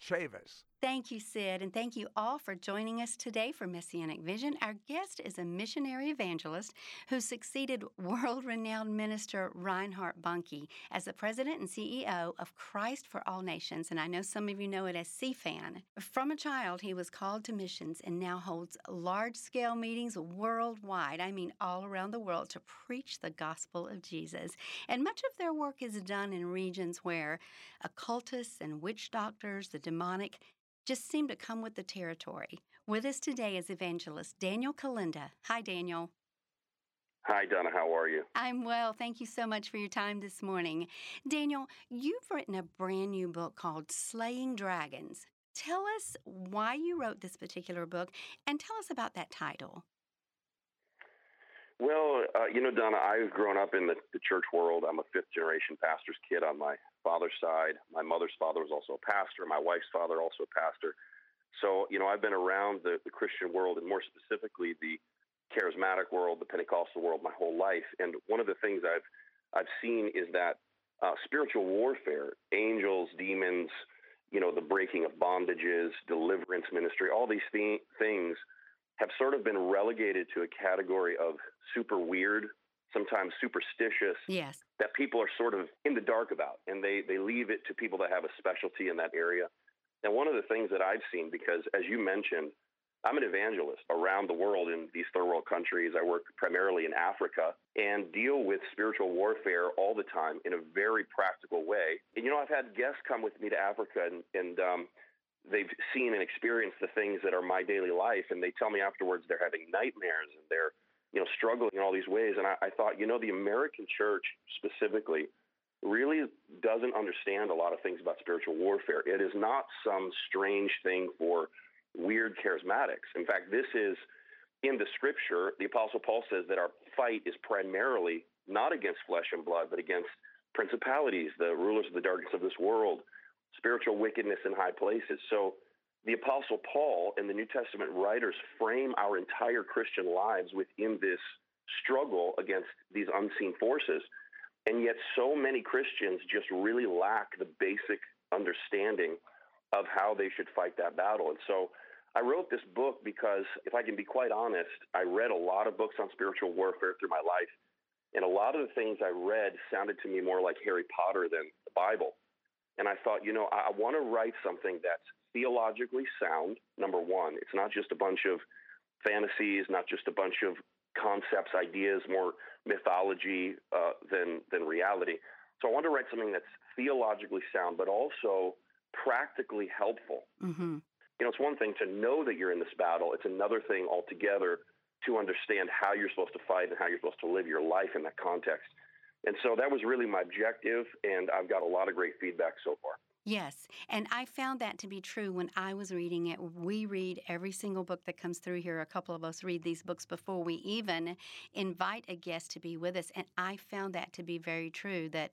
Chavis. Thank you, Sid, and thank you all for joining us today for Messianic Vision. Our guest is a missionary evangelist who succeeded world renowned minister Reinhard Bonnke as the president and CEO of Christ for All Nations, and I know some of you know it as CFAN. From a child, he was called to missions and now holds large scale meetings worldwide, I mean all around the world, to preach the gospel of Jesus. And much of their work is done in regions where occultists and witch doctors, the demonic, just seem to come with the territory. With us today is evangelist Daniel Kolenda. Hi, Daniel. Hi, Donna. How are you? I'm well. Thank you so much for your time this morning. Daniel, you've written a brand new book called Slaying Dragons. Tell us why you wrote this particular book and tell us about that title. Well, uh, you know, Donna, I've grown up in the, the church world. I'm a fifth generation pastor's kid on my father's side. My mother's father was also a pastor. My wife's father also a pastor. So, you know, I've been around the, the Christian world and more specifically the charismatic world, the Pentecostal world my whole life. And one of the things I've I've seen is that uh, spiritual warfare, angels, demons, you know, the breaking of bondages, deliverance ministry, all these th- things have sort of been relegated to a category of super weird, sometimes superstitious, yes. that people are sort of in the dark about, and they, they leave it to people that have a specialty in that area. And one of the things that I've seen, because as you mentioned, I'm an evangelist around the world in these third world countries. I work primarily in Africa and deal with spiritual warfare all the time in a very practical way. And you know, I've had guests come with me to Africa and, and um, they've seen and experienced the things that are my daily life, and they tell me afterwards they're having nightmares and they're you know struggling in all these ways. And I, I thought, you know, the American church specifically really doesn't understand a lot of things about spiritual warfare. It is not some strange thing for weird charismatics. In fact, this is in the scripture. The Apostle Paul says that our fight is primarily not against flesh and blood, but against principalities, the rulers of the darkness of this world spiritual wickedness in high places. So the Apostle Paul and the New Testament writers frame our entire Christian lives within this struggle against these unseen forces. And yet, so many Christians just really lack the basic understanding of how they should fight that battle. And so I wrote this book because, if I can be quite honest, I read a lot of books on spiritual warfare through my life. And a lot of the things I read sounded to me more like Harry Potter than the Bible. And I thought, you know, I, want to write something that's theologically sound, number one. It's not just a bunch of fantasies, not just a bunch of concepts, ideas, more mythology uh, than, than reality. So I want to write something that's theologically sound, but also practically helpful. Mm-hmm. You know, it's one thing to know that you're in this battle, it's another thing altogether to understand how you're supposed to fight and how you're supposed to live your life in that context. And so that was really my objective, and I've got a lot of great feedback so far. Yes, and I found that to be true when I was reading it. We read every single book that comes through here. A couple of us read these books before we even invite a guest to be with us, and I found that to be very true. That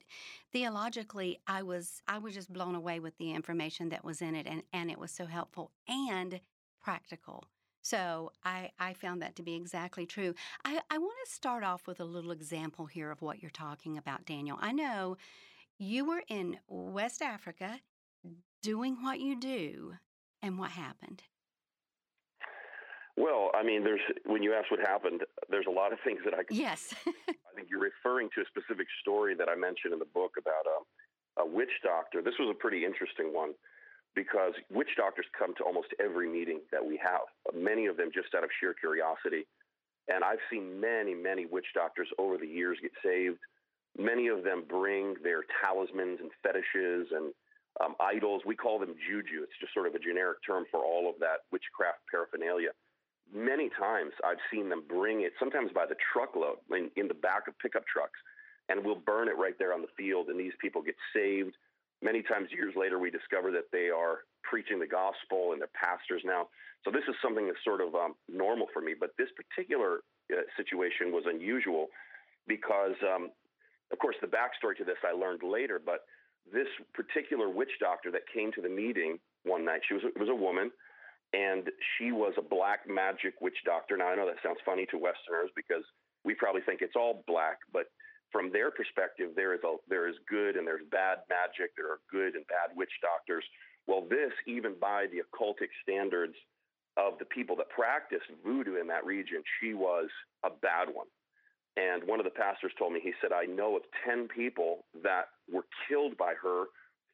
theologically, I was I was just blown away with the information that was in it, and and it was so helpful and practical. So I, I found that to be exactly true. I, I want to start off with a little example here of what you're talking about, Daniel. I know you were in West Africa doing what you do, and what happened? Well, I mean, there's when you ask what happened, there's a lot of things that I can. Yes. I think you're referring to a specific story that I mentioned in the book about a, a witch doctor. This was a pretty interesting one because witch doctors come to almost every meeting that we have, many of them just out of sheer curiosity. And I've seen many, many witch doctors over the years get saved. Many of them bring their talismans and fetishes and um, idols. We call them juju. It's just sort of a generic term for all of that witchcraft paraphernalia. Many times I've seen them bring it, sometimes by the truckload, in, in the back of pickup trucks, and we'll burn it right there on the field, and these people get saved Many times, years later, we discover that they are preaching the gospel and they're pastors now. So this is something that's sort of um, normal for me. But this particular uh, situation was unusual because, um, of course, the backstory to this I learned later. But this particular witch doctor that came to the meeting one night, she was it was a woman, and she was a black magic witch doctor. Now I know that sounds funny to Westerners because we probably think it's all black, but from their perspective, there is a there is good and there's bad magic. There are good and bad witch doctors. Well, this even by the occultic standards of the people that practiced voodoo in that region, she was a bad one. And one of the pastors told me, he said, I know of 10 people that were killed by her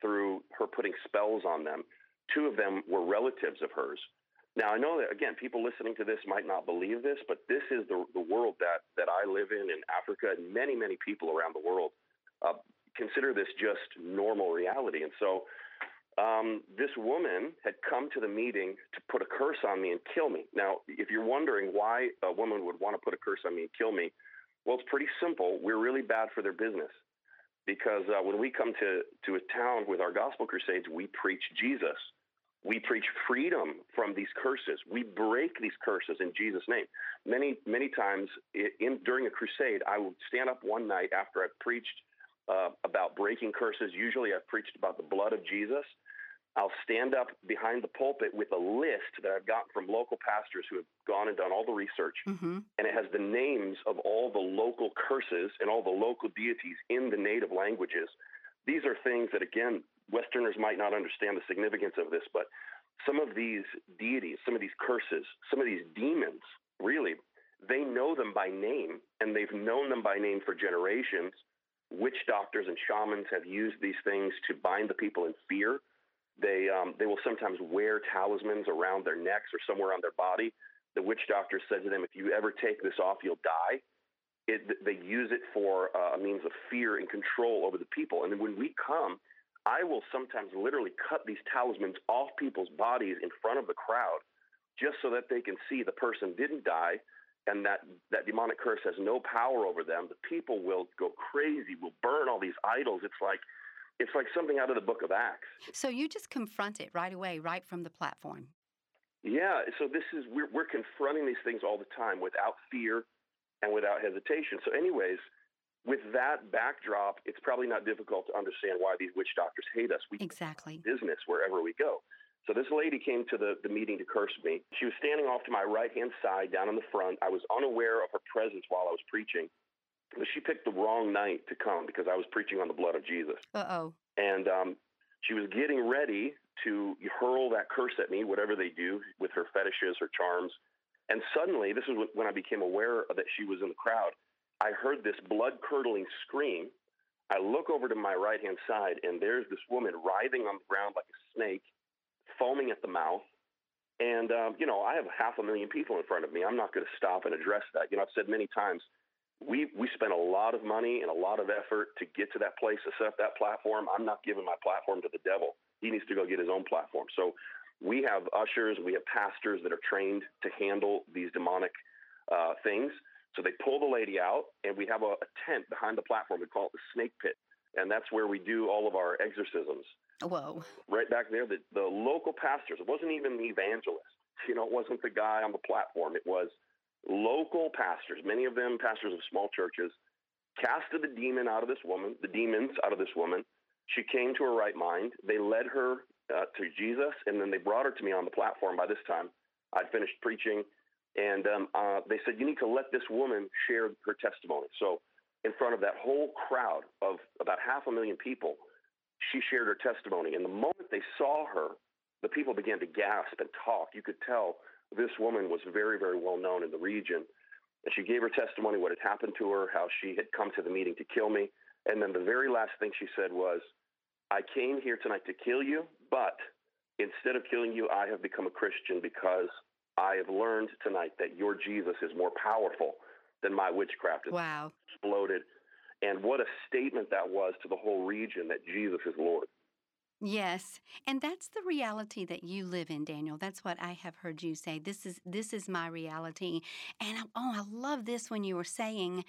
through her putting spells on them. Two of them were relatives of hers. Now, I know that, again, people listening to this might not believe this, but this is the, the world that, that I live in in Africa, and many, many people around the world uh, consider this just normal reality. And so um, this woman had come to the meeting to put a curse on me and kill me. Now, if you're wondering why a woman would want to put a curse on me and kill me, well, it's pretty simple. We're really bad for their business because uh, when we come to, to a town with our gospel crusades, we preach Jesus. We preach freedom from these curses. We break these curses in Jesus' name. Many, many times in, during a crusade, I would stand up one night after I've preached uh, about breaking curses. Usually, I've preached about the blood of Jesus. I'll stand up behind the pulpit with a list that I've gotten from local pastors who have gone and done all the research, mm-hmm. and it has the names of all the local curses and all the local deities in the native languages. These are things that, again, Westerners might not understand the significance of this, but some of these deities, some of these curses, some of these demons, really, they know them by name, and they've known them by name for generations. Witch doctors and shamans have used these things to bind the people in fear. They um, they will sometimes wear talismans around their necks or somewhere on their body. The witch doctor said to them, "If you ever take this off, you'll die." It, they use it for uh, a means of fear and control over the people. And then when we come, I will sometimes literally cut these talismans off people's bodies in front of the crowd just so that they can see the person didn't die and that, that demonic curse has no power over them. The people will go crazy, will burn all these idols. It's like it's like something out of the book of Acts. So you just confront it right away, right from the platform. Yeah, so this is we're we're confronting these things all the time without fear and without hesitation. So anyways, with that backdrop, it's probably not difficult to understand why these witch doctors hate us. We exactly business wherever we go. So this lady came to the, the meeting to curse me. She was standing off to my right hand side down in the front. I was unaware of her presence while I was preaching. But she picked the wrong night to come because I was preaching on the blood of Jesus. Uh oh. And um, she was getting ready to hurl that curse at me, whatever they do with her fetishes, her charms. And suddenly, this is when I became aware that she was in the crowd. I heard this blood curdling scream. I look over to my right hand side, and there's this woman writhing on the ground like a snake, foaming at the mouth. And, um, you know, I have half a million people in front of me. I'm not going to stop and address that. You know, I've said many times, we, we spent a lot of money and a lot of effort to get to that place to set up that platform. I'm not giving my platform to the devil. He needs to go get his own platform. So we have ushers, we have pastors that are trained to handle these demonic uh, things. So they pull the lady out, and we have a, a tent behind the platform. We call it the snake pit, and that's where we do all of our exorcisms. Whoa! Right back there, the, the local pastors. It wasn't even the evangelist. You know, it wasn't the guy on the platform. It was local pastors. Many of them pastors of small churches casted the demon out of this woman, the demons out of this woman. She came to her right mind. They led her uh, to Jesus, and then they brought her to me on the platform. By this time, I'd finished preaching and um, uh, they said, You need to let this woman share her testimony. So, in front of that whole crowd of about half a million people, she shared her testimony. And the moment they saw her, the people began to gasp and talk. You could tell this woman was very, very well known in the region. And she gave her testimony, what had happened to her, how she had come to the meeting to kill me. And then the very last thing she said was, I came here tonight to kill you, but instead of killing you, I have become a Christian because I have learned tonight that your Jesus is more powerful than my witchcraft. wow. Exploded. And what a statement that was to the whole region that Jesus is Lord. Yes, and that's the reality that you live in, Daniel. That's what I have heard you say. This is this is my reality. And oh, I love this when you were saying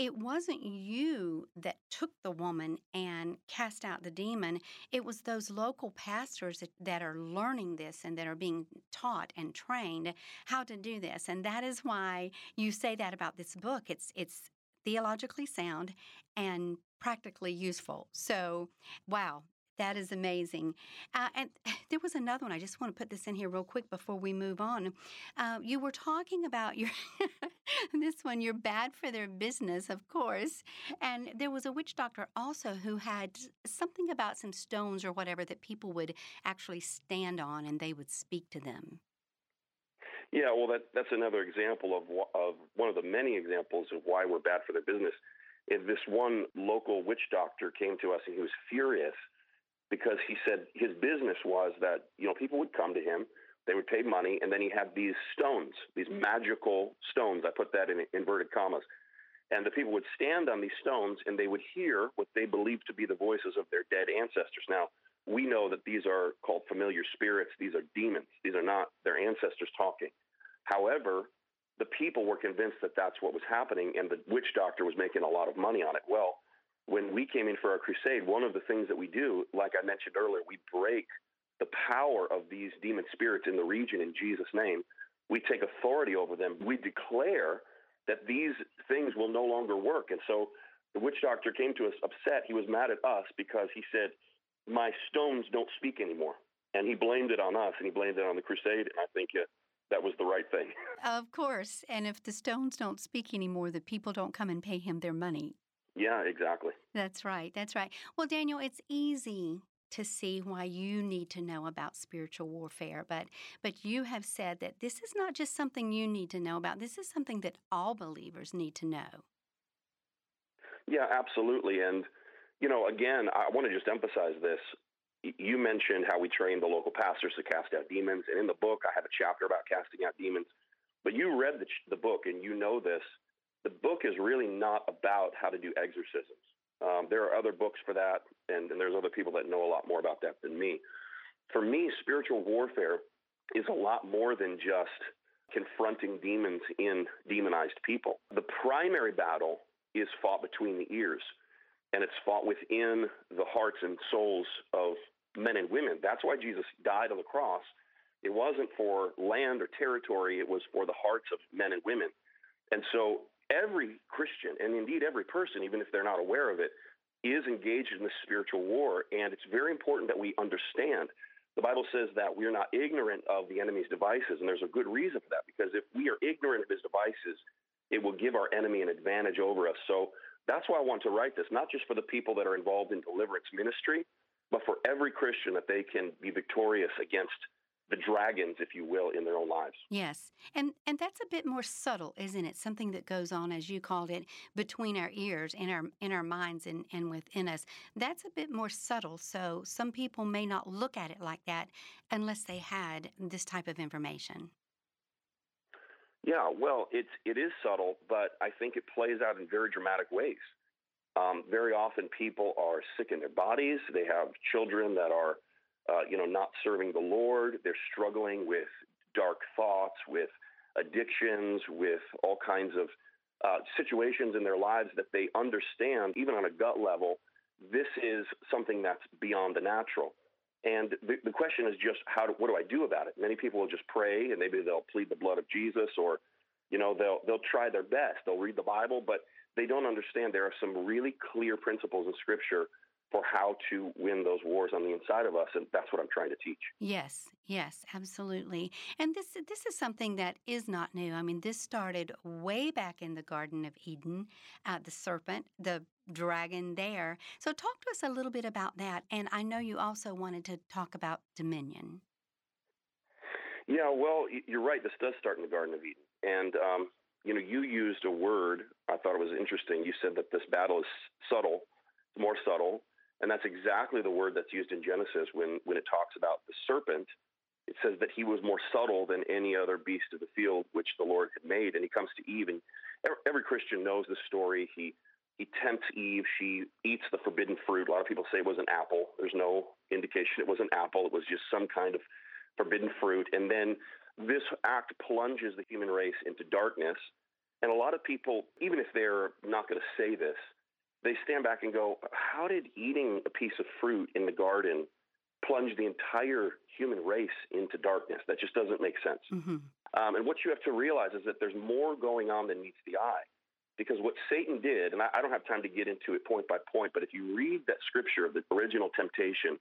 it wasn't you that took the woman and cast out the demon. It was those local pastors that, are learning this and that are being taught and trained how to do this. And that is why you say that about this book. It's it's theologically sound and practically useful. So, wow, that is amazing. Uh, and there was another one. I just want to put this in here real quick before we move on. Uh, you were talking about your this one. You're bad for their business, of course. And there was a witch doctor also who had something about some stones or whatever that people would actually stand on, and they would speak to them. Yeah, well, that that's another example of of one of the many examples of why we're bad for their business. Is this one local witch doctor came to us and he was furious because he said his business was that you know people would come to him, they would pay money, and then he had these stones, these magical stones. I put that in inverted commas. And the people would stand on these stones and they would hear what they believed to be the voices of their dead ancestors. Now, we know that these are called familiar spirits. These are demons. These are not their ancestors talking. However, the people were convinced that that's what was happening, and the witch doctor was making a lot of money on it. Well, when we came in for our crusade, one of the things that we do, like I mentioned earlier, we break the power of these demon spirits in the region in Jesus' name. We take authority over them. We declare that these things will no longer work. And so the witch doctor came to us upset. He was mad at us because he said, My stones don't speak anymore. And he blamed it on us and he blamed it on the crusade. And I think uh, that was the right thing. Of course. And if the stones don't speak anymore, the people don't come and pay him their money. Yeah, exactly. That's right. That's right. Well, Daniel, it's easy to see why you need to know about spiritual warfare but but you have said that this is not just something you need to know about this is something that all believers need to know yeah absolutely and you know again i want to just emphasize this you mentioned how we train the local pastors to cast out demons and in the book i have a chapter about casting out demons but you read the, the book and you know this the book is really not about how to do exorcisms. Um, there are other books for that, and, and there's other people that know a lot more about that than me. For me, spiritual warfare is a lot more than just confronting demons in demonized people. The primary battle is fought between the ears, and it's fought within the hearts and souls of men and women. That's why Jesus died on the cross. It wasn't for land or territory, it was for the hearts of men and women. And so every Christian, and indeed every person, even if they're not aware of it, is engaged in this spiritual war. And it's very important that we understand. The Bible says that we're not ignorant of the enemy's devices, and there's a good reason for that, because if we are ignorant of his devices, it will give our enemy an advantage over us. So that's why I want to write this, not just for the people that are involved in deliverance ministry, but for every Christian that they can be victorious against the dragons, if you will, in their own lives. Yes, and and that's a bit more subtle, isn't it? Something that goes on, as you called it, between our ears, in our in our minds, and and within us. That's a bit more subtle. So some people may not look at it like that unless they had this type of information. Yeah, well, it's it is subtle, but I think it plays out in very dramatic ways. Um, very often, people are sick in their bodies. They have children that are uh, you know, not serving the Lord. They're struggling with dark thoughts, with addictions, with all kinds of uh, situations in their lives that they understand, even on a gut level, this is something that's beyond the natural. And the, the question is just how do, what do I do about it? Many people will just pray and maybe they'll plead the blood of Jesus or, you know, they'll they'll try their best. They'll read the Bible, but they don't understand there are some really clear principles in Scripture for how to win those wars on the inside of us and that's what I'm trying to teach. Yes, yes, absolutely. And this this is something that is not new. I mean, this started way back in the Garden of Eden, uh, the serpent, the dragon there. So talk to us a little bit about that. And I know you also wanted to talk about dominion. Yeah, well, you're right. This does start in the Garden of Eden. And um, you know, you used a word I thought it was interesting. You said that this battle is subtle, it's more subtle, and that's exactly the word that's used in Genesis when, when it talks about the serpent. It says that he was more subtle than any other beast of the field which the Lord had made. And he comes to Eve, and every Christian knows the story. He he tempts Eve. She eats the forbidden fruit. A lot of people say it was an apple. There's no indication it was an apple. It was just some kind of forbidden fruit. And then this act plunges the human race into darkness. And a lot of people, even if they're not going to say this, they stand back and go, How did eating a piece of fruit in the garden plunge the entire human race into darkness? That just doesn't make sense. Mm-hmm. Um, and what you have to realize is that there's more going on than meets the eye. Because what Satan did, and I, I don't have time to get into it point by point, but if you read that scripture of the original temptation,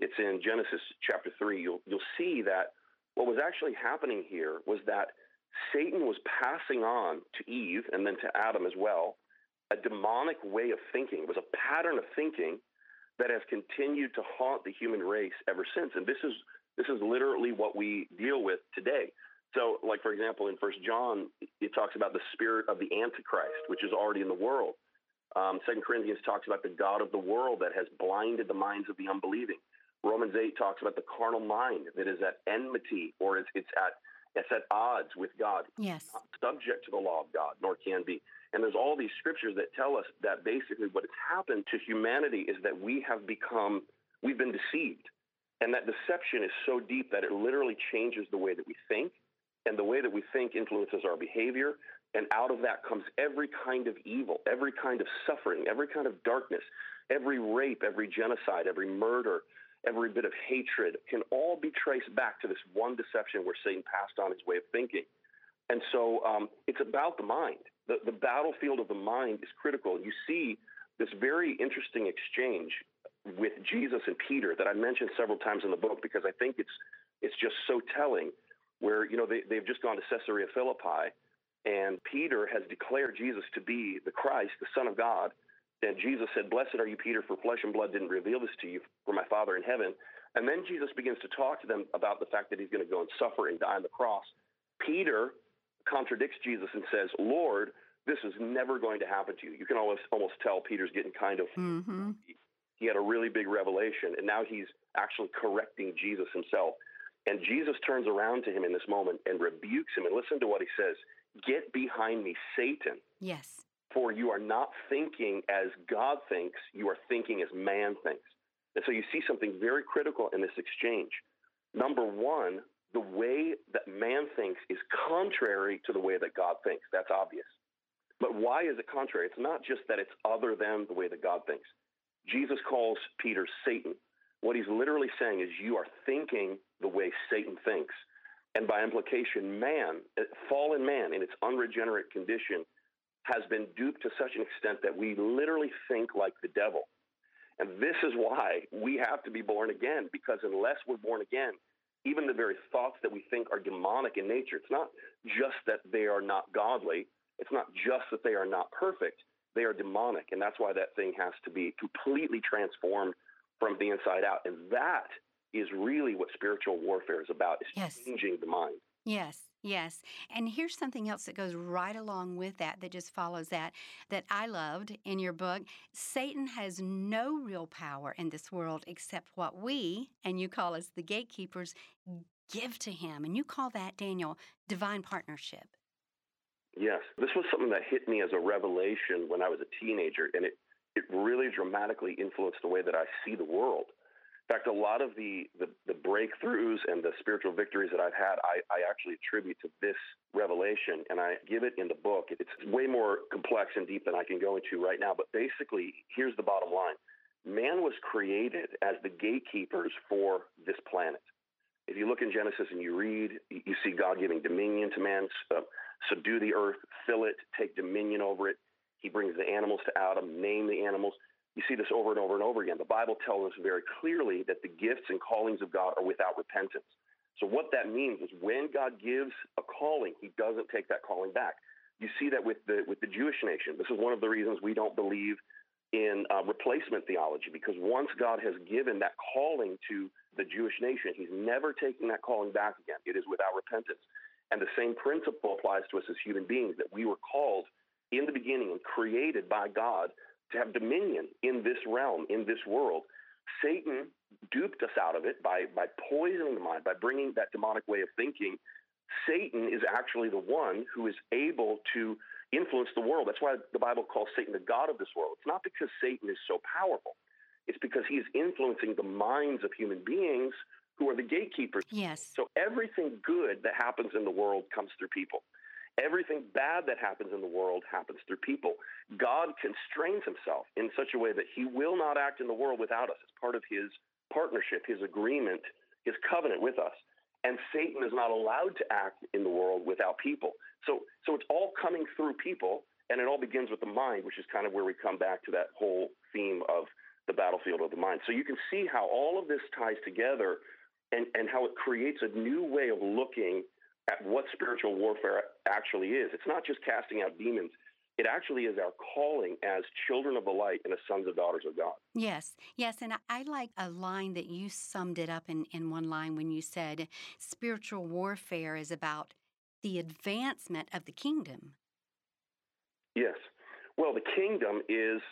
it's in Genesis chapter 3, you'll, you'll see that what was actually happening here was that Satan was passing on to Eve and then to Adam as well a demonic way of thinking. It was a pattern of thinking that has continued to haunt the human race ever since. And this is this is literally what we deal with today. So, like for example, in First John, it talks about the spirit of the Antichrist, which is already in the world. Um, Second Corinthians talks about the God of the world that has blinded the minds of the unbelieving. Romans eight talks about the carnal mind that is at enmity or it's, it's at it's at odds with God. Yes, not subject to the law of God, nor can be. And there's all these scriptures that tell us that basically what has happened to humanity is that we have become we've been deceived. And that deception is so deep that it literally changes the way that we think and the way that we think influences our behavior. And out of that comes every kind of evil, every kind of suffering, every kind of darkness, every rape, every genocide, every murder, every bit of hatred can all be traced back to this one deception where Satan passed on his way of thinking. And so um, it's about the mind. The, the battlefield of the mind is critical. You see this very interesting exchange with Jesus and Peter that I mentioned several times in the book because I think it's it's just so telling where you know they, they've just gone to Caesarea Philippi, and Peter has declared Jesus to be the Christ, the Son of God. And Jesus said, Blessed are you, Peter, for flesh and blood didn't reveal this to you, for my Father in heaven. And then Jesus begins to talk to them about the fact that he's going to go and suffer and die on the cross. Peter contradicts Jesus and says, Lord, this is never going to happen to you. You can almost almost tell Peter's getting kind of mm-hmm. he had a really big revelation, and now he's actually correcting Jesus himself. And Jesus turns around to him in this moment and rebukes him. And listen to what he says Get behind me, Satan. Yes. For you are not thinking as God thinks, you are thinking as man thinks. And so you see something very critical in this exchange. Number one, the way that man thinks is contrary to the way that God thinks. That's obvious. But why is it contrary? It's not just that it's other than the way that God thinks. Jesus calls Peter Satan. What he's literally saying is, you are thinking the way Satan thinks. And by implication, man, fallen man in its unregenerate condition, has been duped to such an extent that we literally think like the devil. And this is why we have to be born again, because unless we're born again, even the very thoughts that we think are demonic in nature, it's not just that they are not godly, it's not just that they are not perfect, they are demonic. And that's why that thing has to be completely transformed from the inside out. And that is really what spiritual warfare is about, is yes. changing the mind. Yes. Yes. And here's something else that goes right along with that, that just follows that, that I loved in your book. Satan has no real power in this world except what we, and you call us the gatekeepers, give to him. And you call that, Daniel, divine partnership. Yes. This was something that hit me as a revelation when I was a teenager, and it, it really dramatically influenced the way that I see the world. In fact, a lot of the, the, the, breakthroughs and the spiritual victories that I've had, I, I actually attribute to this revelation, and I give it in the book. It's way more complex and deep than I can go into right now, but basically, here's the bottom line man was created as the gatekeepers for this planet. If you look in Genesis and you read, you see God giving dominion to man, uh, subdue the earth, fill it, take dominion over it. He brings the animals to Adam, name the animals. You see this over and over and over again. The Bible tells us very clearly that the gifts and callings of God are without repentance. So, what that means is when God gives a calling, He doesn't take that calling back. You see that with the with the Jewish nation. This is one of the reasons we don't believe in uh, replacement theology because once God has given that calling to the Jewish nation, He's never taking that calling back again. It is without repentance. And the same principle applies to us as human beings that we were called in the beginning and created by God to have dominion in this realm, in this world. Satan duped us out of it by, by poisoning the mind, by bringing that demonic way of thinking. Satan is actually the one who is able to influence the world. That's why the Bible calls Satan the God of this world. It's not because Satan is so powerful, it's because he is influencing the minds of human beings who are the gatekeepers. Yes. So everything good that happens in the world comes through people. Everything bad that happens in the world happens through people. God constrains himself in such a way that he will not act in the world without us. It's part of his partnership, his agreement, his covenant with us. And Satan is not allowed to act in the world without people. So, so it's all coming through people, and it all begins with the mind, which is kind of where we come back to that whole theme of the battlefield of the mind. So you can see how all of this ties together and, and how it creates a new way of looking at what spiritual warfare actually is. It's not just casting out demons. It actually is our calling as children of the light and as sons and daughters of God. Yes, yes. And I, like a line that you summed it up in, in one line when you said spiritual warfare is about the advancement of the kingdom. Yes. Well, the kingdom is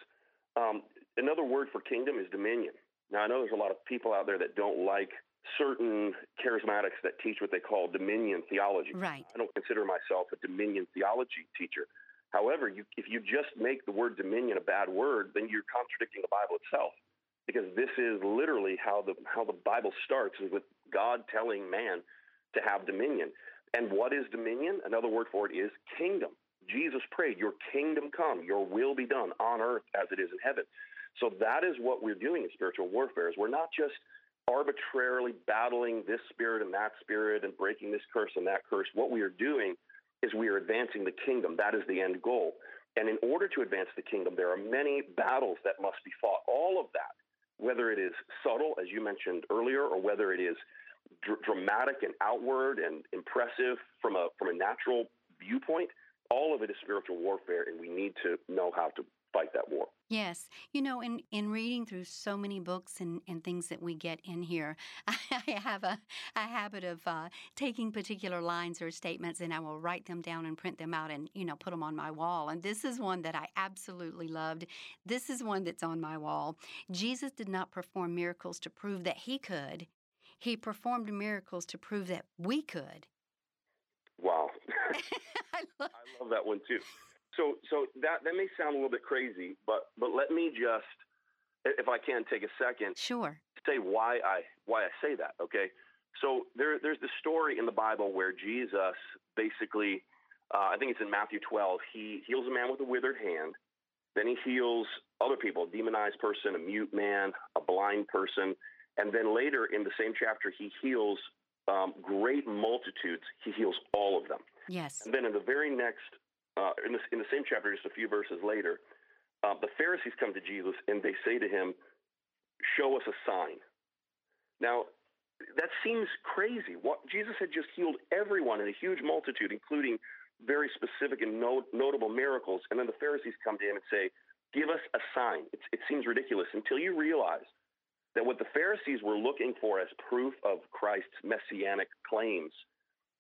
um, another word for kingdom is dominion. Now, I know there's a lot of people out there that don't like certain charismatics that teach what they call dominion theology. Right. I don't consider myself a dominion theology teacher. However, you, if you just make the word dominion a bad word, then you're contradicting the Bible itself. Because this is literally how the how the Bible starts is with God telling man to have dominion. And what is dominion? Another word for it is kingdom. Jesus prayed, Your kingdom come, your will be done on earth as it is in heaven. So that is what we're doing in spiritual warfare. Is we're not just arbitrarily battling this spirit and that spirit and breaking this curse and that curse. What we are doing is we are advancing the kingdom. That is the end goal. And in order to advance the kingdom, there are many battles that must be fought. All of that, whether it is subtle, as you mentioned earlier, or whether it is dr- dramatic and outward and impressive from a from a natural viewpoint, all of it is spiritual warfare, and we need to know how to fight that war. Yes. You know, in, in reading through so many books and, and things that we get in here, I have a, a habit of uh, taking particular lines or statements and I will write them down and print them out and, you know, put them on my wall. And this is one that I absolutely loved. This is one that's on my wall. Jesus did not perform miracles to prove that he could, he performed miracles to prove that we could. Wow. I love, I love that one too. So, so that that may sound a little bit crazy, but but let me just, if I can, take a second. Sure. Say why I why I say that. Okay. So there there's the story in the Bible where Jesus basically, uh, I think it's in Matthew 12. He heals a man with a withered hand. Then he heals other people, a demonized person, a mute man, a blind person, and then later in the same chapter he heals um, great multitudes. He heals all of them. Yes. And then in the very next uh, in, the, in the same chapter, just a few verses later, uh, the Pharisees come to Jesus and they say to him, Show us a sign. Now, that seems crazy. What, Jesus had just healed everyone in a huge multitude, including very specific and no, notable miracles. And then the Pharisees come to him and say, Give us a sign. It's, it seems ridiculous until you realize that what the Pharisees were looking for as proof of Christ's messianic claims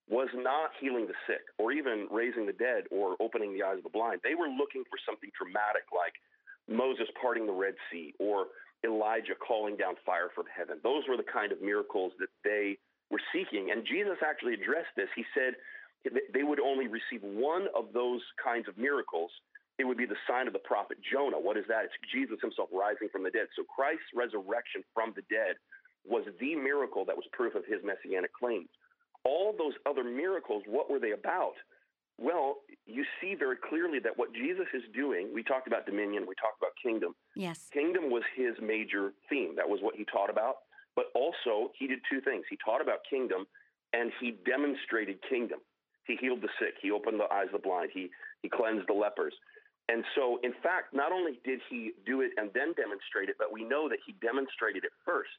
was not healing the sick or even raising the dead or opening the eyes of the blind. They were looking for something dramatic like Moses parting the Red Sea or Elijah calling down fire from heaven. Those were the kind of miracles that they were seeking. And Jesus actually addressed this. He said they would only receive one of those kinds of miracles. It would be the sign of the prophet Jonah. What is that? It's Jesus himself rising from the dead. So Christ's resurrection from the dead was the miracle that was proof of his messianic claims all those other miracles, what were they about? Well, you see very clearly that what Jesus is doing, we talked about dominion, we talked about kingdom. Yes. Kingdom was his major theme. That was what he taught about. But also, he did two things. He taught about kingdom and he demonstrated kingdom. He healed the sick, he opened the eyes of the blind, he, he cleansed the lepers. And so, in fact, not only did he do it and then demonstrate it, but we know that he demonstrated it first.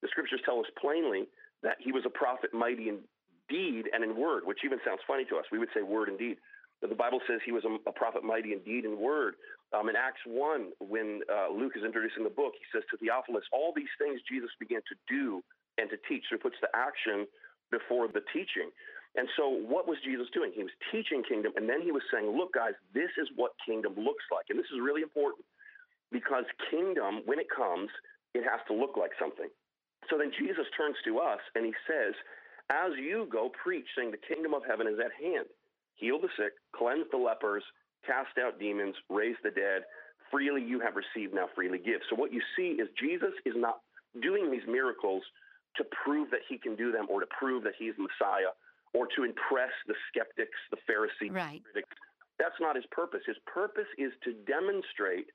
The scriptures tell us plainly that he was a prophet mighty in deed and in word, which even sounds funny to us. We would say word and deed. But the Bible says he was a, a prophet mighty in deed and word. Um, in Acts 1, when uh, Luke is introducing the book, he says to Theophilus, all these things Jesus began to do and to teach. So he puts the action before the teaching. And so what was Jesus doing? He was teaching kingdom, and then he was saying, look, guys, this is what kingdom looks like. And this is really important because kingdom, when it comes, it has to look like something. So then Jesus turns to us and he says, as you go, preach, saying, The kingdom of heaven is at hand. Heal the sick, cleanse the lepers, cast out demons, raise the dead. Freely you have received, now freely give. So what you see is Jesus is not doing these miracles to prove that he can do them or to prove that he's Messiah or to impress the skeptics, the Pharisees, right. critics. That's not his purpose. His purpose is to demonstrate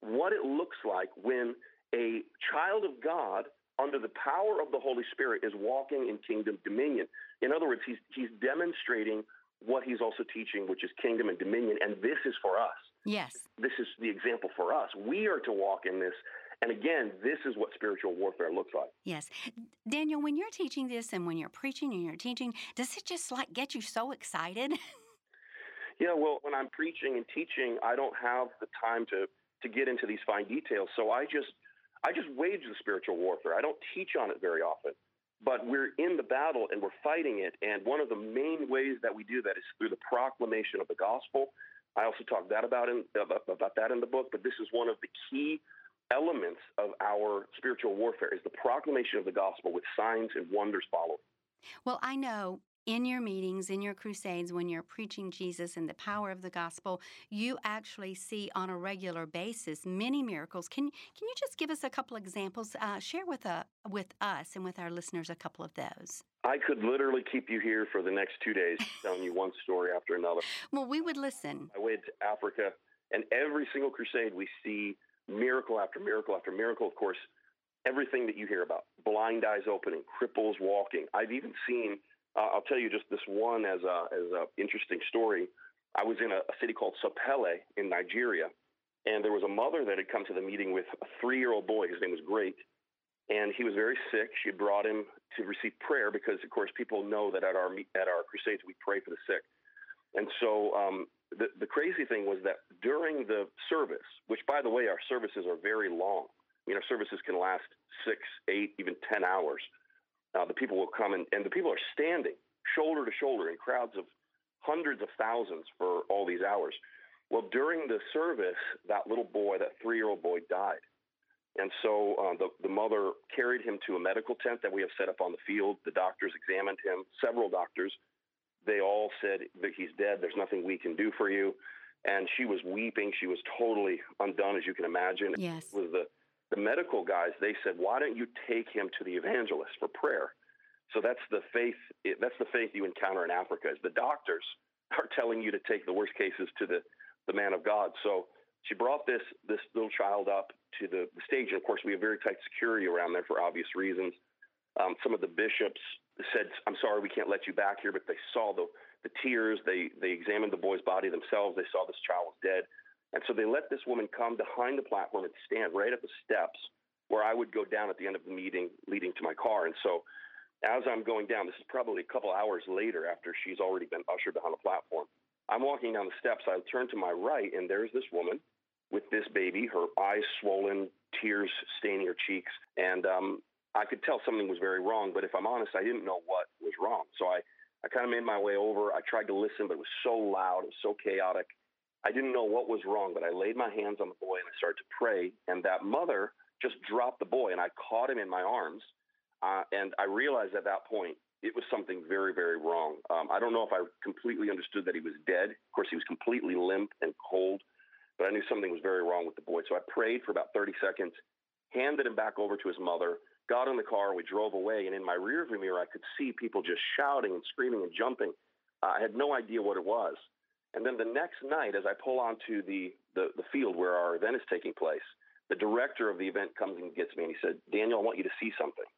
what it looks like when a child of God under the power of the Holy Spirit is walking in kingdom dominion. In other words, he's he's demonstrating what he's also teaching, which is kingdom and dominion, and this is for us. Yes. This is the example for us. We are to walk in this. And again, this is what spiritual warfare looks like. Yes. Daniel, when you're teaching this and when you're preaching and you're teaching, does it just like get you so excited? yeah, well, when I'm preaching and teaching, I don't have the time to to get into these fine details. So I just I just wage the spiritual warfare. I don't teach on it very often but we're in the battle and we're fighting it. And one of the main ways that we do that is through the proclamation of the gospel. I also talk that about in, about that in the book, but this is one of the key elements of our spiritual warfare is the proclamation of the gospel with signs and wonders following. Well, I know in your meetings, in your crusades, when you're preaching Jesus and the power of the gospel, you actually see on a regular basis many miracles. Can can you just give us a couple examples? Uh, share with uh, with us and with our listeners a couple of those. I could literally keep you here for the next two days, telling you one story after another. Well, we would listen. I went to Africa, and every single crusade we see miracle after miracle after miracle. Of course, everything that you hear about: blind eyes opening, cripples walking. I've even seen uh, I'll tell you just this one as a as a interesting story. I was in a, a city called Sapele in Nigeria, and there was a mother that had come to the meeting with a three year old boy. His name was Great, and he was very sick. She brought him to receive prayer because, of course, people know that at our at our crusades we pray for the sick. And so um, the the crazy thing was that during the service, which by the way, our services are very long. I mean, our services can last six, eight, even ten hours. Uh, the people will come and, and the people are standing shoulder to shoulder in crowds of hundreds of thousands for all these hours. Well, during the service, that little boy, that three year old boy, died. And so uh, the, the mother carried him to a medical tent that we have set up on the field. The doctors examined him, several doctors. They all said that he's dead. There's nothing we can do for you. And she was weeping. She was totally undone, as you can imagine. Yes. It was the the medical guys, they said, why don't you take him to the evangelist for prayer? So that's the faith. That's the faith you encounter in Africa. Is the doctors are telling you to take the worst cases to the the man of God. So she brought this this little child up to the, the stage, and of course we have very tight security around there for obvious reasons. Um, some of the bishops said, "I'm sorry, we can't let you back here," but they saw the the tears. They they examined the boy's body themselves. They saw this child was dead. And so they let this woman come behind the platform and stand right at the steps where I would go down at the end of the meeting leading to my car. And so as I'm going down, this is probably a couple hours later after she's already been ushered behind the platform. I'm walking down the steps. I turn to my right, and there's this woman with this baby, her eyes swollen, tears staining her cheeks. And um, I could tell something was very wrong, but if I'm honest, I didn't know what was wrong. So I, I kind of made my way over. I tried to listen, but it was so loud, it was so chaotic. I didn't know what was wrong, but I laid my hands on the boy and I started to pray. And that mother just dropped the boy, and I caught him in my arms. Uh, and I realized at that point it was something very, very wrong. Um, I don't know if I completely understood that he was dead. Of course, he was completely limp and cold, but I knew something was very wrong with the boy. So I prayed for about 30 seconds, handed him back over to his mother, got in the car, we drove away, and in my rearview mirror, I could see people just shouting and screaming and jumping. Uh, I had no idea what it was. And then the next night, as I pull onto the, the, the field where our event is taking place, the director of the event comes and gets me and he said, Daniel, I want you to see something.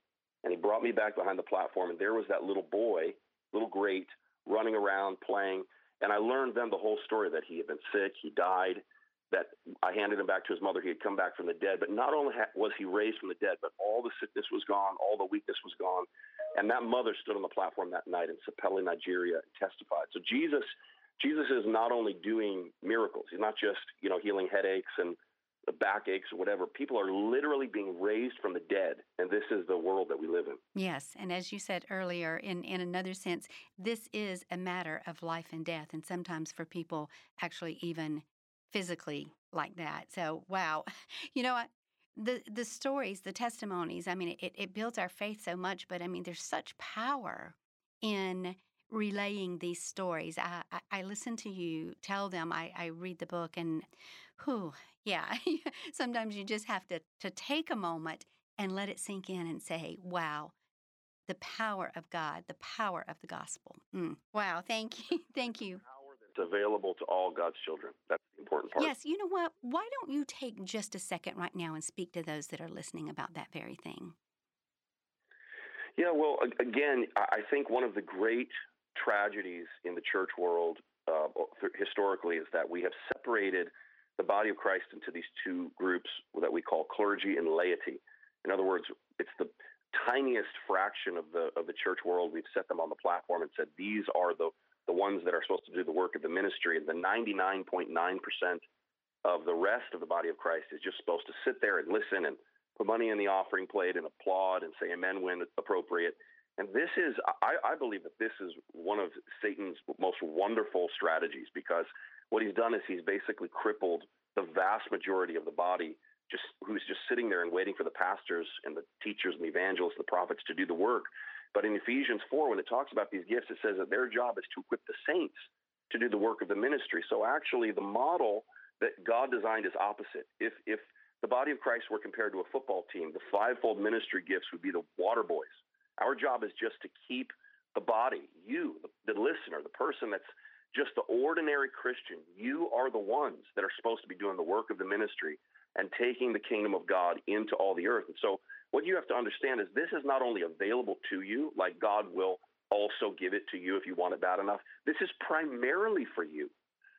And he brought me back behind the platform, and there was that little boy, little great, running around playing. And I learned then the whole story that he had been sick, he died, that I handed him back to his mother. He had come back from the dead. But not only was he raised from the dead, but all the sickness was gone, all the weakness was gone. And that mother stood on the platform that night in Sapele, Nigeria, and testified. So Jesus Jesus is not only doing miracles, he's not just, you know, healing headaches and backaches or whatever. People are literally being raised from the dead, and this is the world that we live in. Yes, and as you said earlier, in, in another sense, this is a matter of life and death, and sometimes for people actually even physically like that. So, wow. You know, the the stories, the testimonies, I mean, it, it builds our faith so much, but I mean, there's such power in relaying these stories. I, I, I listen to you tell them. I, I read the book, and whew, yeah, sometimes you just have to to take a moment and let it sink in and say, "Wow, the power of God, the power of the gospel. Mm. Wow, thank you. Thank you. It's available to all God's children. That's the important part. Yes, you know what? Why don't you take just a second right now and speak to those that are listening about that very thing? Yeah, well, again, I think one of the great tragedies in the church world uh, historically is that we have separated the body of Christ into these two groups that we call clergy and laity. In other words, it's the tiniest fraction of the of the church world. We've set them on the platform and said these are the the ones that are supposed to do the work of the ministry, and the 99.9% of the rest of the body of Christ is just supposed to sit there and listen and put money in the offering plate and applaud and say amen when appropriate. And this is, I, I believe that this is one of Satan's most wonderful strategies because what he's done is he's basically crippled the vast majority of the body just who's just sitting there and waiting for the pastors and the teachers and the evangelists, and the prophets to do the work. But in Ephesians 4, when it talks about these gifts, it says that their job is to equip the saints to do the work of the ministry. So actually, the model that God designed is opposite. If if the body of Christ were compared to a football team, the fivefold ministry gifts would be the water boys. Our job is just to keep the body, you, the, listener, the person that's just the ordinary Christian. You are the ones that are supposed to be doing the work of the ministry and taking the kingdom of God into all the earth. And so, what you have to understand is this is not only available to you, like God will also give it to you if you want it bad enough. This is primarily for you.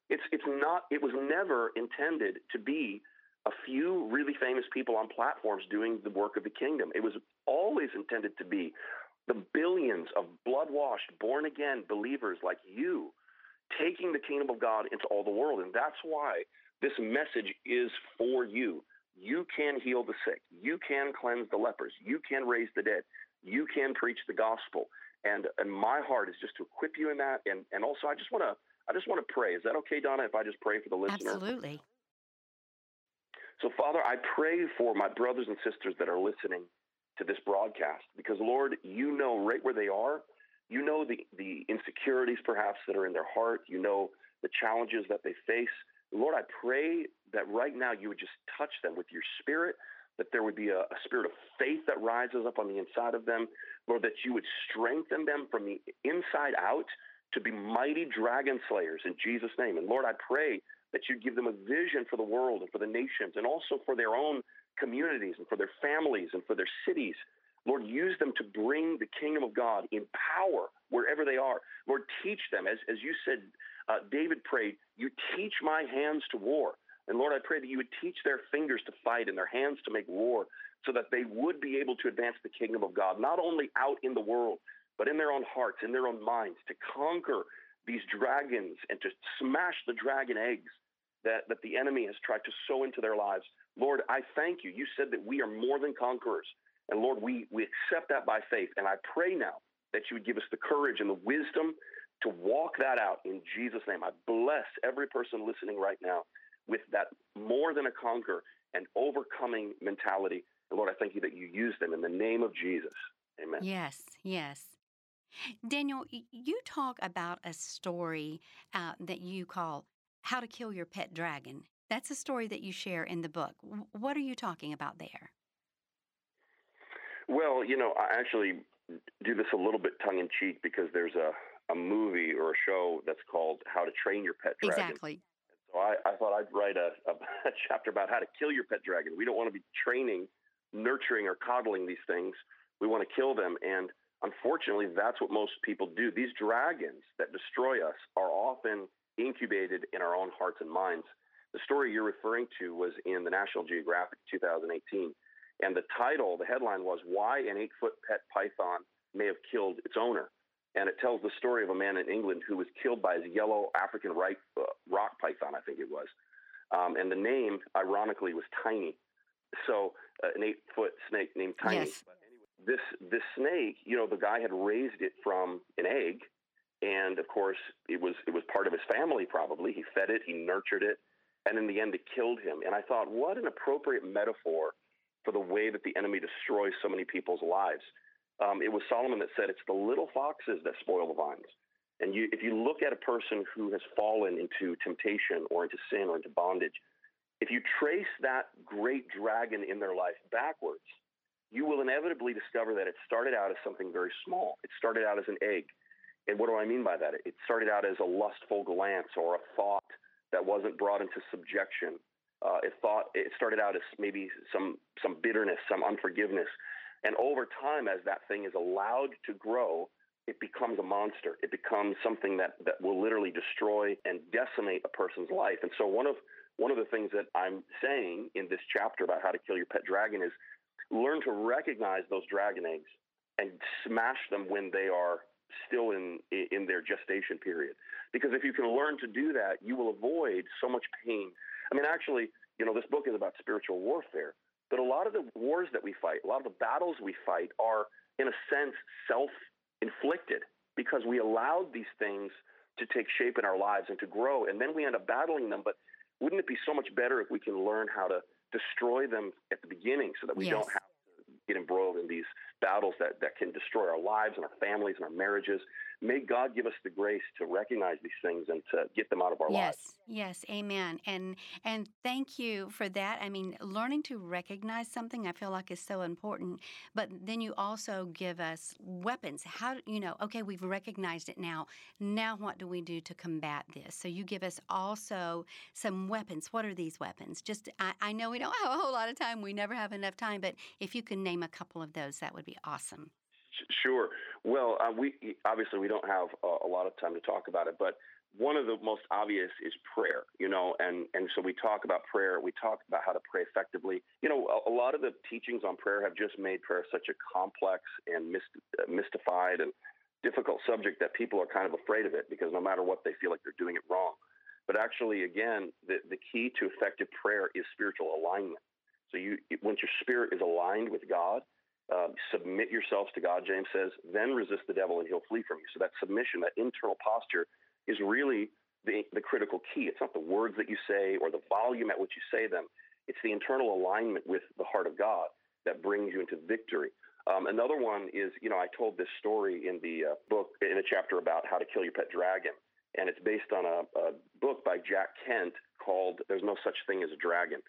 It's it's not. It was never intended to be a few really famous people on platforms doing the work of the kingdom. It was always intended to be the billions of blood washed, born again believers like you taking the kingdom of God into all the world. And that's why this message is for you. You can heal the sick, you can cleanse the lepers, you can raise the dead, you can preach the gospel. And, and my heart is just to equip you in that. And, and also, I just want to I just want to pray. Is that okay, Donna, if I just pray for the listener? Absolutely. So, Father, I pray for my brothers and sisters that are listening to this broadcast because, Lord, you know right where they are. You know the, the insecurities perhaps that are in their heart. You know the challenges that they face. Lord, I pray that right now you would just touch them with your spirit, that there would be a, a spirit of faith that rises up on the inside of them. Lord, that you would strengthen them from the inside out to be mighty dragon slayers in Jesus' name. And Lord, I pray that you'd give them a vision for the world and for the nations and also for their own communities and for their families and for their cities. Lord, use them to bring the kingdom of God in power wherever they are. Lord, teach them, as, as you said, uh, David prayed, you teach my hands to war. And Lord, I pray that you would teach their fingers to fight and their hands to make war so that they would be able to advance the kingdom of God, not only out in the world, but in their own hearts, in their own minds, to conquer these dragons and to smash the dragon eggs that, that the enemy has tried to sow into their lives. Lord, I thank you. You said that we are more than conquerors. And Lord, we, we accept that by faith. And I pray now that you would give us the courage and the wisdom to walk that out in Jesus' name. I bless every person listening right now with that more than a conquer and overcoming mentality. And Lord, I thank you that you use them in the name of Jesus. Amen. Yes, yes. Daniel, you talk about a story uh, that you call how to Kill Your Pet Dragon. That's a story that you share in the book. What are you talking about there? Well, you know, I actually do this a little bit tongue in cheek because there's a, a movie or a show that's called How to Train Your Pet Dragon. Exactly. So I, I thought I'd write a, a, a chapter about how to kill your pet dragon. We don't want to be training, nurturing, or coddling these things. We want to kill them. And unfortunately, that's what most people do. These dragons that destroy us are often incubated in our own hearts and minds. The story you're referring to was in the National Geographic 2018. And the title, the headline was Why an Eight Foot Pet Python May Have Killed Its Owner. And it tells the story of a man in England who was killed by his yellow African right, uh, rock python, I think it was. Um, and the name, ironically, was Tiny. So uh, an eight foot snake named Tiny. Yes. Anyway, this, this snake, you know, the guy had raised it from an egg and of course it was it was part of his family probably he fed it he nurtured it and in the end it killed him and i thought what an appropriate metaphor for the way that the enemy destroys so many people's lives um, it was solomon that said it's the little foxes that spoil the vines and you, if you look at a person who has fallen into temptation or into sin or into bondage if you trace that great dragon in their life backwards you will inevitably discover that it started out as something very small. It started out as an egg. And what do I mean by that? It started out as a lustful glance or a thought that wasn't brought into subjection. Uh, it thought it started out as maybe some some bitterness, some unforgiveness, and over time, as that thing is allowed to grow, it becomes a monster. It becomes something that that will literally destroy and decimate a person's life. And so one of one of the things that I'm saying in this chapter about how to kill your pet dragon is learn to recognize those dragon eggs and smash them when they are still in in their gestation period. Because if you can learn to do that, you will avoid so much pain. I mean, actually, you know, this book is about spiritual warfare, but a lot of the wars that we fight, a lot of the battles we fight are in a sense self-inflicted because we allowed these things to take shape in our lives and to grow and then we end up battling them, but wouldn't it be so much better if we can learn how to destroy them at the beginning so that we yes. don't have to get embroiled in these battles that, that can destroy our lives and our families and our marriages may God give us the grace to recognize these things and to get them out of our yes, lives. Yes, yes, amen. And and thank you for that. I mean, learning to recognize something I feel like is so important, but then you also give us weapons. How you know, okay, we've recognized it now. Now what do we do to combat this? So you give us also some weapons. What are these weapons? Just I, I know we don't have a whole lot of time. We never have enough time, but if you can name a couple of those, that would be awesome. Sure. Well, uh, we obviously we don't have a, a, lot of time to talk about it, but one of the most obvious is prayer. You know, and and so we talk about prayer. We talk about how to pray effectively. You know, a, a lot of the teachings on prayer have just made prayer such a complex and myst- uh, mystified and difficult subject that people are kind of afraid of it because no matter what, they feel like they're doing it wrong. But actually, again, the, the key to effective prayer is spiritual alignment. So you, once your spirit is aligned with God, uh, submit yourselves to God, James says, then resist the devil and he'll flee from you. So that submission, that internal posture, is really the, the critical key. It's not the words that you say or the volume at which you say them, it's the internal alignment with the heart of God that brings you into victory. Um, another one is, you know, I told this story in the uh, book, in a chapter about how to kill your pet dragon. And it's based on a, a book by Jack Kent called There's No Such Thing as a Dragon.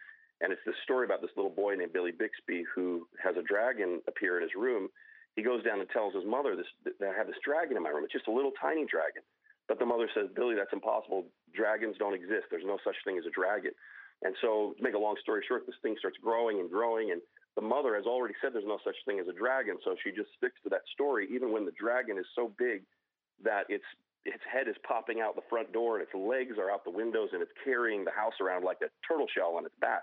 And it's this story about this little boy named Billy Bixbee who has a dragon appear in his room. He goes down and tells his mother this, that I have this dragon in my room. It's just a little tiny dragon. But the mother says, Billy, that's impossible. Dragons don't exist. There's no such thing as a dragon. And so, to make a long story short, this thing starts growing and growing. And the mother has already said there's no such thing as a dragon. So she just sticks to that story, even when the dragon is so big that its its head is popping out the front door and its legs are out the windows and it's carrying the house around like a turtle shell on its back.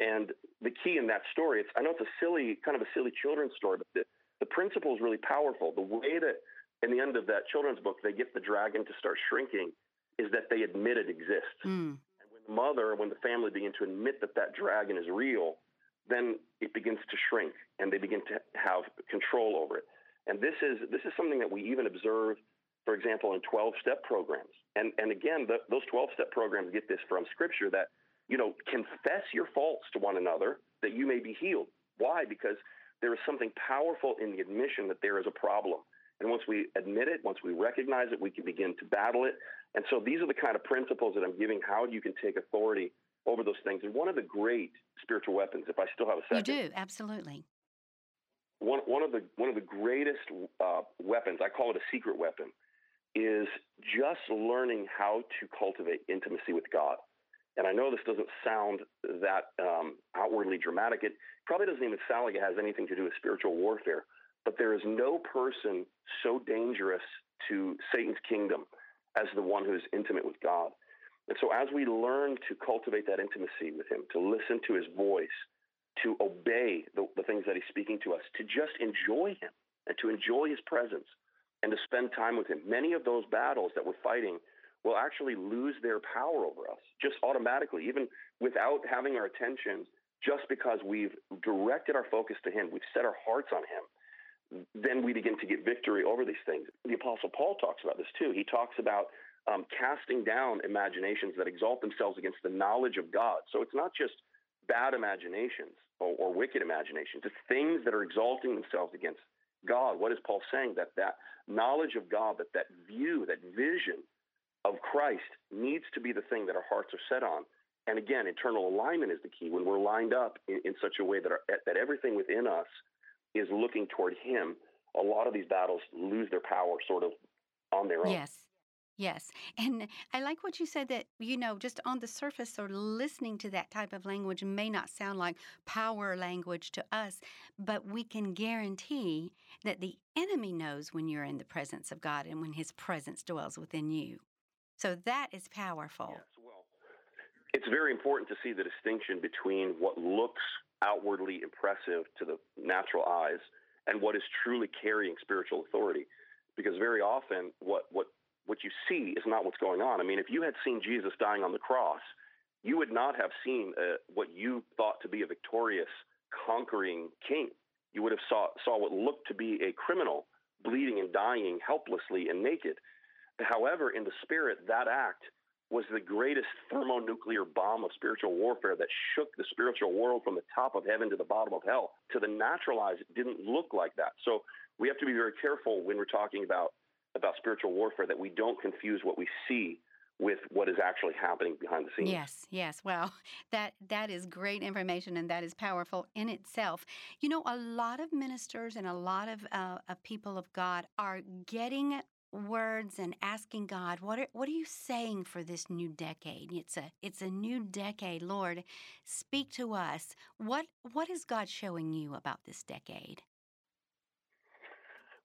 And the key in that story, it's, I know it's a silly, kind of a silly children's story, but the, the principle is really powerful. The way that in the end of that children's book, they get the dragon to start shrinking is that they admit it exists. Mm. And when the mother, when the family begin to admit that that dragon is real, then it begins to shrink and they begin to have control over it. And this is, this is something that we even observe, for example, in 12 step programs. And, and again, the, those 12 step programs get this from scripture that you know, confess your faults to one another that you may be healed. Why? Because there is something powerful in the admission that there is a problem. And once we admit it, once we recognize it, we can begin to battle it. And so these are the kind of principles that I'm giving how you can take authority over those things. And one of the great spiritual weapons, if I still have a second. You do, absolutely. One, one, of, the, one of the greatest uh, weapons, I call it a secret weapon, is just learning how to cultivate intimacy with God. And I know this doesn't sound that um, outwardly dramatic. It probably doesn't even sound like it has anything to do with spiritual warfare. But there is no person so dangerous to Satan's kingdom as the one who is intimate with God. And so, as we learn to cultivate that intimacy with Him, to listen to His voice, to obey the, the things that He's speaking to us, to just enjoy Him and to enjoy His presence and to spend time with Him, many of those battles that we're fighting will actually lose their power over us just automatically, even without having our attention, just because we've directed our focus to Him, we've set our hearts on Him. Then we begin to get victory over these things. The Apostle Paul talks about this too. He talks about um, casting down imaginations that exalt themselves against the knowledge of God. So it's not just bad imaginations or, or wicked imaginations, it's things that are exalting themselves against God. What is Paul saying? That that knowledge of God, that that view, that vision of Christ needs to be the thing that our hearts are set on. And again, internal alignment is the key. When we're lined up in, in such a way that, our, that everything within us is looking toward Him, a lot of these battles lose their power sort of on their own. Yes. Yes. And I like what you said that, you know, just on the surface or listening to that type of language may not sound like power language to us, but we can guarantee that the enemy knows when you're in the presence of God and when his presence dwells within you. So that is powerful. Yes, well, it's very important to see the distinction between what looks outwardly impressive to the natural eyes and what is truly carrying spiritual authority. Because very often, what, what what you see is not what's going on. I mean, if you had seen Jesus dying on the cross, you would not have seen uh, what you thought to be a victorious, conquering king. You would have saw, saw what looked to be a criminal bleeding and dying helplessly and naked. However, in the spirit, that act was the greatest thermonuclear bomb of spiritual warfare that shook the spiritual world from the top of heaven to the bottom of hell. To the naturalized, it didn't look like that. So we have to be very careful when we're talking about about spiritual warfare that we don't confuse what we see with what is actually happening behind the scenes. Yes, yes. Well, that that is great information, and that is powerful in itself. You know, a lot of ministers and a lot of, uh, of people of God are getting words and asking God, what are, what are you saying for this new decade? It's a it's a new decade, Lord. Speak to us. What what is God showing you about this decade?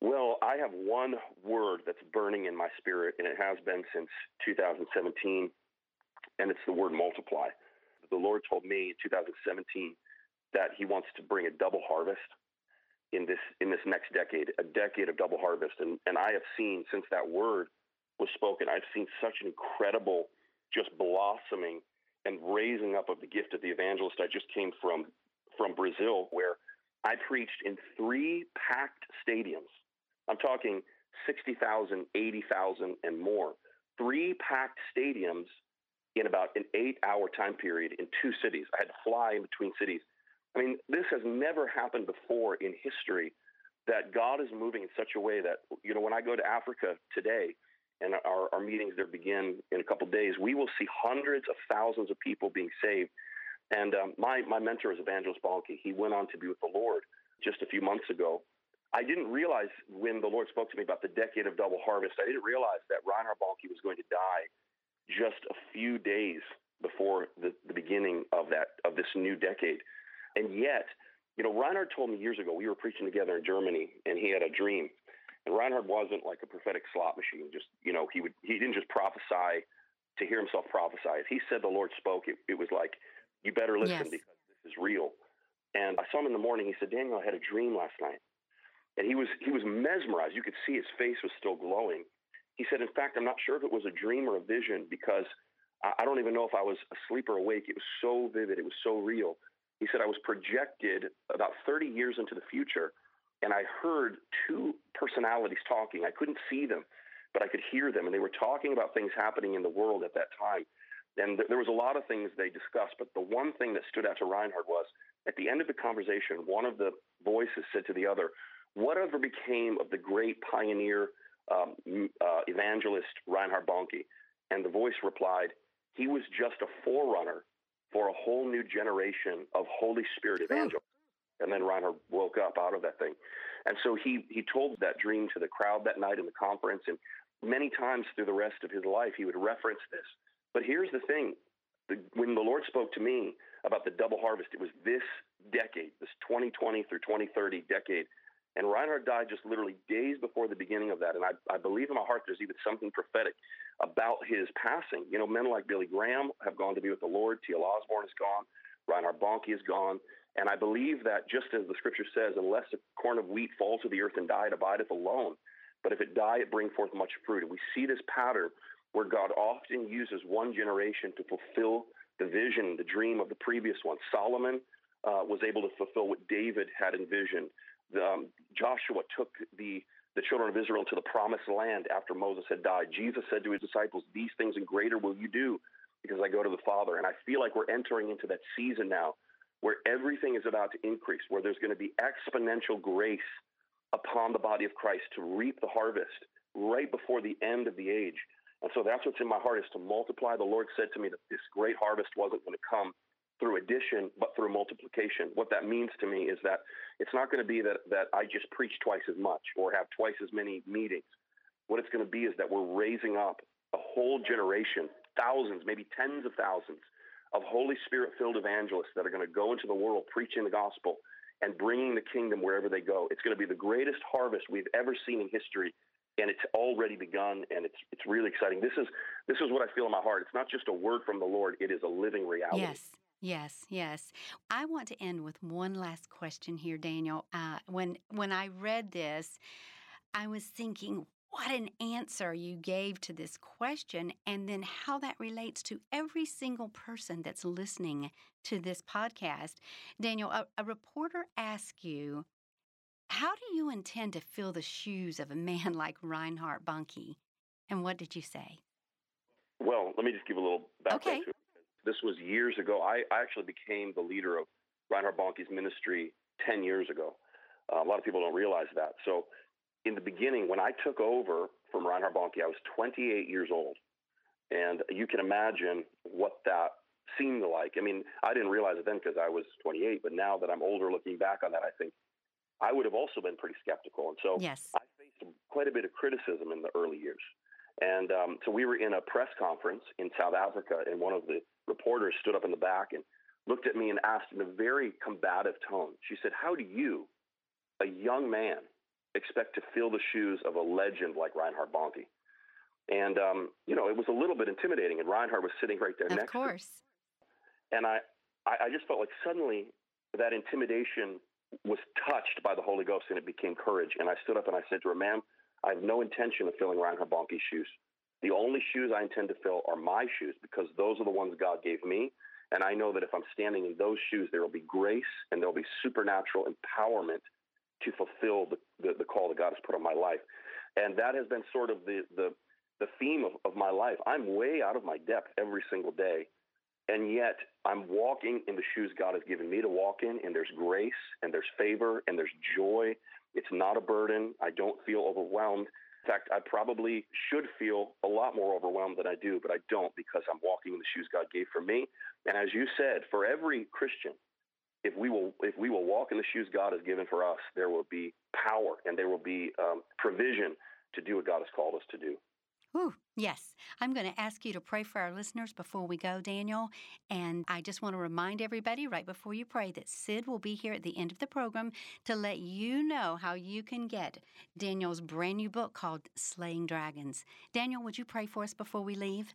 Well, I have one word that's burning in my spirit, and it has been since 2017, and it's the word multiply. The Lord told me in 2017 that He wants to bring a double harvest in this in this next decade, a decade of double harvest. And and I have seen since that word was spoken, I've seen such an incredible just blossoming and raising up of the gift of the evangelist. I just came from from Brazil where I preached in three packed stadiums I'm talking 60,000, 80,000, and more. Three packed stadiums in about an eight hour time period in two cities. I had to fly in between cities. I mean, this has never happened before in history that God is moving in such a way that, you know, when I go to Africa today and our, our meetings there begin in a couple days, we will see hundreds of thousands of people being saved. And um, my, my mentor is Evangelist Bonnke. He went on to be with the Lord just a few months ago. I didn't realize when the Lord spoke to me about the decade of double harvest, I didn't realize that Reinhard Bonnke was going to die just a few days before the, the beginning of that of this new decade. And yet, you know, Reinhard told me years ago, we were preaching together in Germany and he had a dream. And Reinhard wasn't like a prophetic slot machine, just you know, he would he didn't just prophesy to hear himself prophesy. If he said the Lord spoke, it, it was like, you better listen yes. because this is real. And I saw him in the morning. He said, Daniel, I had a dream last night and he was he was mesmerized. You could see his face was still glowing. He said, "In fact, I'm not sure if it was a dream or a vision because I, I don't even know if I was asleep or awake. It was so vivid. It was so real." He said, "I was projected about 30 years into the future, and I heard two personalities talking. I couldn't see them, but I could hear them, and they were talking about things happening in the world at that time." And th- there was a lot of things they discussed, but the one thing that stood out to Reinhard was at the end of the conversation, one of the voices said to the other, whatever became of the great pioneer um, uh, evangelist Reinhard Bonnke? And the voice replied, he was just a forerunner for a whole new generation of Holy Spirit evangelists. And then Reinhard woke up out of that thing. And so he, he told that dream to the crowd that night in the conference. And many times through the rest of his life, he would reference this. But here's the thing the, when the Lord spoke to me about the double harvest, it was this decade, this 2020 through 2030 decade and Reinhard died just literally days before the beginning of that. And I, I believe in my heart there's even something prophetic about his passing. You know, men like Billy Graham have gone to be with the Lord. T.L. Osborn is gone. Reinhard Bonnke is gone. And I believe that just as the scripture says, unless a corn of wheat falls to the earth and die, it abideth alone. But if it die, it bring forth much fruit. And we see this pattern where God often uses one generation to fulfill the vision, the dream of the previous one. Solomon uh, was able to fulfill what David had envisioned um, Joshua took the the children of Israel to the promised land after Moses had died. Jesus said to his disciples, These things and greater will you do because I go to the Father. And I feel like we're entering into that season now where everything is about to increase, where there's going to be exponential grace upon the body of Christ to reap the harvest right before the end of the age. And so that's what's in my heart is to multiply. The Lord said to me that this great harvest wasn't going to come through addition, but through multiplication. What that means to me is that it's not going to be that, that I just preach twice as much or have twice as many meetings. What it's going to be is that we're raising up a whole generation, thousands, maybe tens of thousands of Holy Spirit filled evangelists that are going to go into the world preaching the gospel and bringing the kingdom wherever they go. It's going to be the greatest harvest we've ever seen in history. And it's already begun, and it's it's really exciting. This is this is what I feel in my heart. It's not just a word from the Lord; it is a living reality. Yes, Yes, yes. I want to end with one last question here, Daniel. Uh, when when I read this, I was thinking, what an answer you gave to this question, and then how that relates to every single person that's listening to this podcast. Daniel, a, a reporter asked you, How do you intend to fill the shoes of a man like Reinhard Bonnke? And what did you say? Well, let me just give a little background okay. to it. This was years ago. I, I actually became the leader of Reinhard Bonnke's ministry 10 years ago. Uh, a lot of people don't realize that. So in the beginning, when I took over from Reinhard Bonnke, I was 28 years old. And you can imagine what that seemed like. I mean, I didn't realize it then because I was 28, but now that I'm older, looking back on that, I think I would have also been pretty skeptical. And so yes. I faced quite a bit of criticism in the early years. And um, so we were in a press conference in South Africa, and one of the reporters stood up in the back and looked at me and asked in a very combative tone. She said, How do you, a young man, expect to fill the shoes of a legend like Reinhard Bonnke. And um, you know, it was a little bit intimidating, and Reinhard was sitting right there of next course. to me. And I, I, I just felt like suddenly that intimidation was touched by the Holy Ghost, and it became courage. And I stood up and I said to her, "Ma'am, I have no intention of filling Reinhard Bonnke's shoes. The only shoes I intend to fill are my shoes because those are the ones God gave me." And I know that if I'm standing in those shoes, there will be grace and there will be supernatural empowerment to fulfill the, the, the, call that God has put on my life. And that has been sort of the, the, the theme of, of my life. I'm way out of my depth every single day. And yet I'm walking in the shoes God has given me to walk in, and there's grace, and there's favor, and there's joy. It's not a burden. I don't feel overwhelmed. In fact, I probably should feel a lot more overwhelmed than I do, but I don't because I'm walking in the shoes God gave for me. And as you said, for every Christian, if we will if we will walk in the shoes God has given for us, there will be power and there will be um, provision to do what God has called us to do. Yes. I'm going to ask you to pray for our listeners before we go, Daniel. And I just want to remind everybody right before you pray that Sid will be here at the end of the program to let you know how you can get Daniel's brand new book called Slaying Dragons. Daniel, would you pray for us before we leave?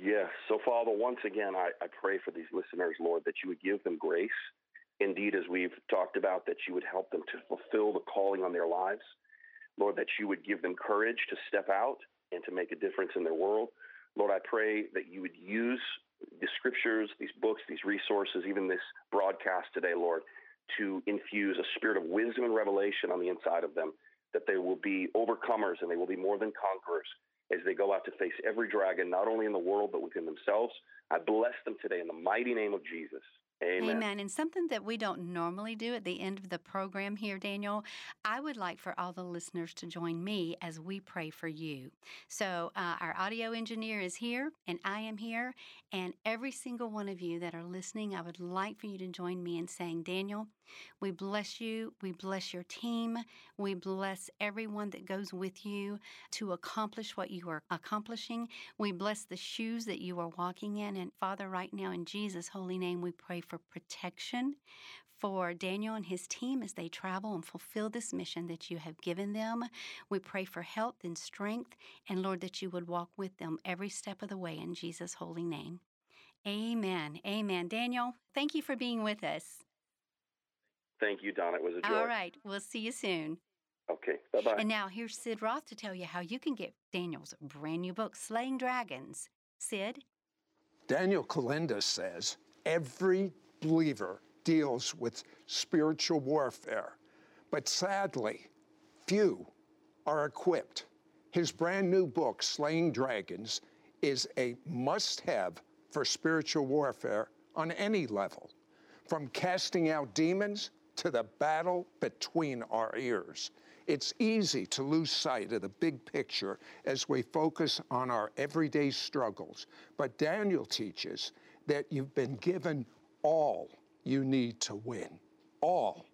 Yes. So, Father, once again, I, I pray for these listeners, Lord, that you would give them grace. Indeed, as we've talked about, that you would help them to fulfill the calling on their lives. Lord, that you would give them courage to step out and to make a difference in their world. Lord, I pray that you would use the scriptures, these books, these resources, even this broadcast today, Lord, to infuse a spirit of wisdom and revelation on the inside of them, that they will be overcomers and they will be more than conquerors as they go out to face every dragon, not only in the world, but within themselves. I bless them today in the mighty name of Jesus. Amen. Amen. And something that we don't normally do at the end of the program here, Daniel, I would like for all the listeners to join me as we pray for you. So, uh, our audio engineer is here, and I am here. And every single one of you that are listening, I would like for you to join me in saying, Daniel, we bless you. We bless your team. We bless everyone that goes with you to accomplish what you are accomplishing. We bless the shoes that you are walking in. And Father, right now, in Jesus' holy name, we pray for protection for Daniel and his team as they travel and fulfill this mission that you have given them. We pray for health and strength, and Lord, that you would walk with them every step of the way in Jesus' holy name. Amen. Amen. Daniel, thank you for being with us. Thank you, Don. It was a joy. All right. We'll see you soon. Okay. Bye bye. And now here's Sid Roth to tell you how you can get Daniel's brand new book, Slaying Dragons. Sid? Daniel Kolenda says every believer deals with spiritual warfare, but sadly, few are equipped. His brand new book, Slaying Dragons, is a must have for spiritual warfare on any level, from casting out demons to the battle between our ears. It's easy to lose sight of the big picture as we focus on our everyday struggles, but Daniel teaches that you've been given all you need to win. All.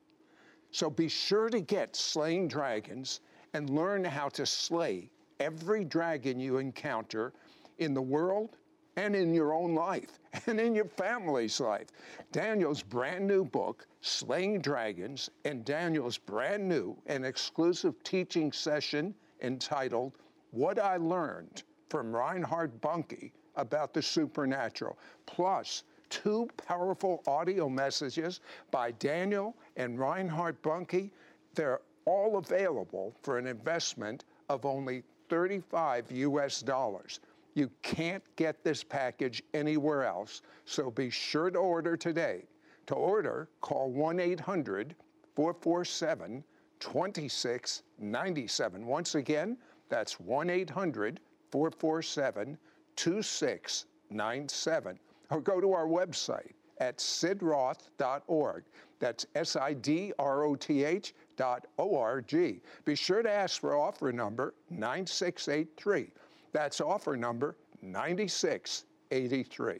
So be sure to get Slaying Dragons and learn how to slay every dragon you encounter in the world and in your own life and in your family's life. Daniel's brand new book, Slaying Dragons, and Daniel's brand new and exclusive teaching session entitled What I Learned from Reinhard Bonnke about the Supernatural, plus two powerful audio messages by Daniel and Reinhard Bonnke. They're all available for an investment of only 35 US dollars. You can't get this package anywhere else, so be sure to order today. To order, call 1 800 447 2697. Once again, that's 1 800 447 2697. Or go to our website at sidroth.org. That's S I D R O T H dot O R G. Be sure to ask for offer number 9683. That's offer number 9683.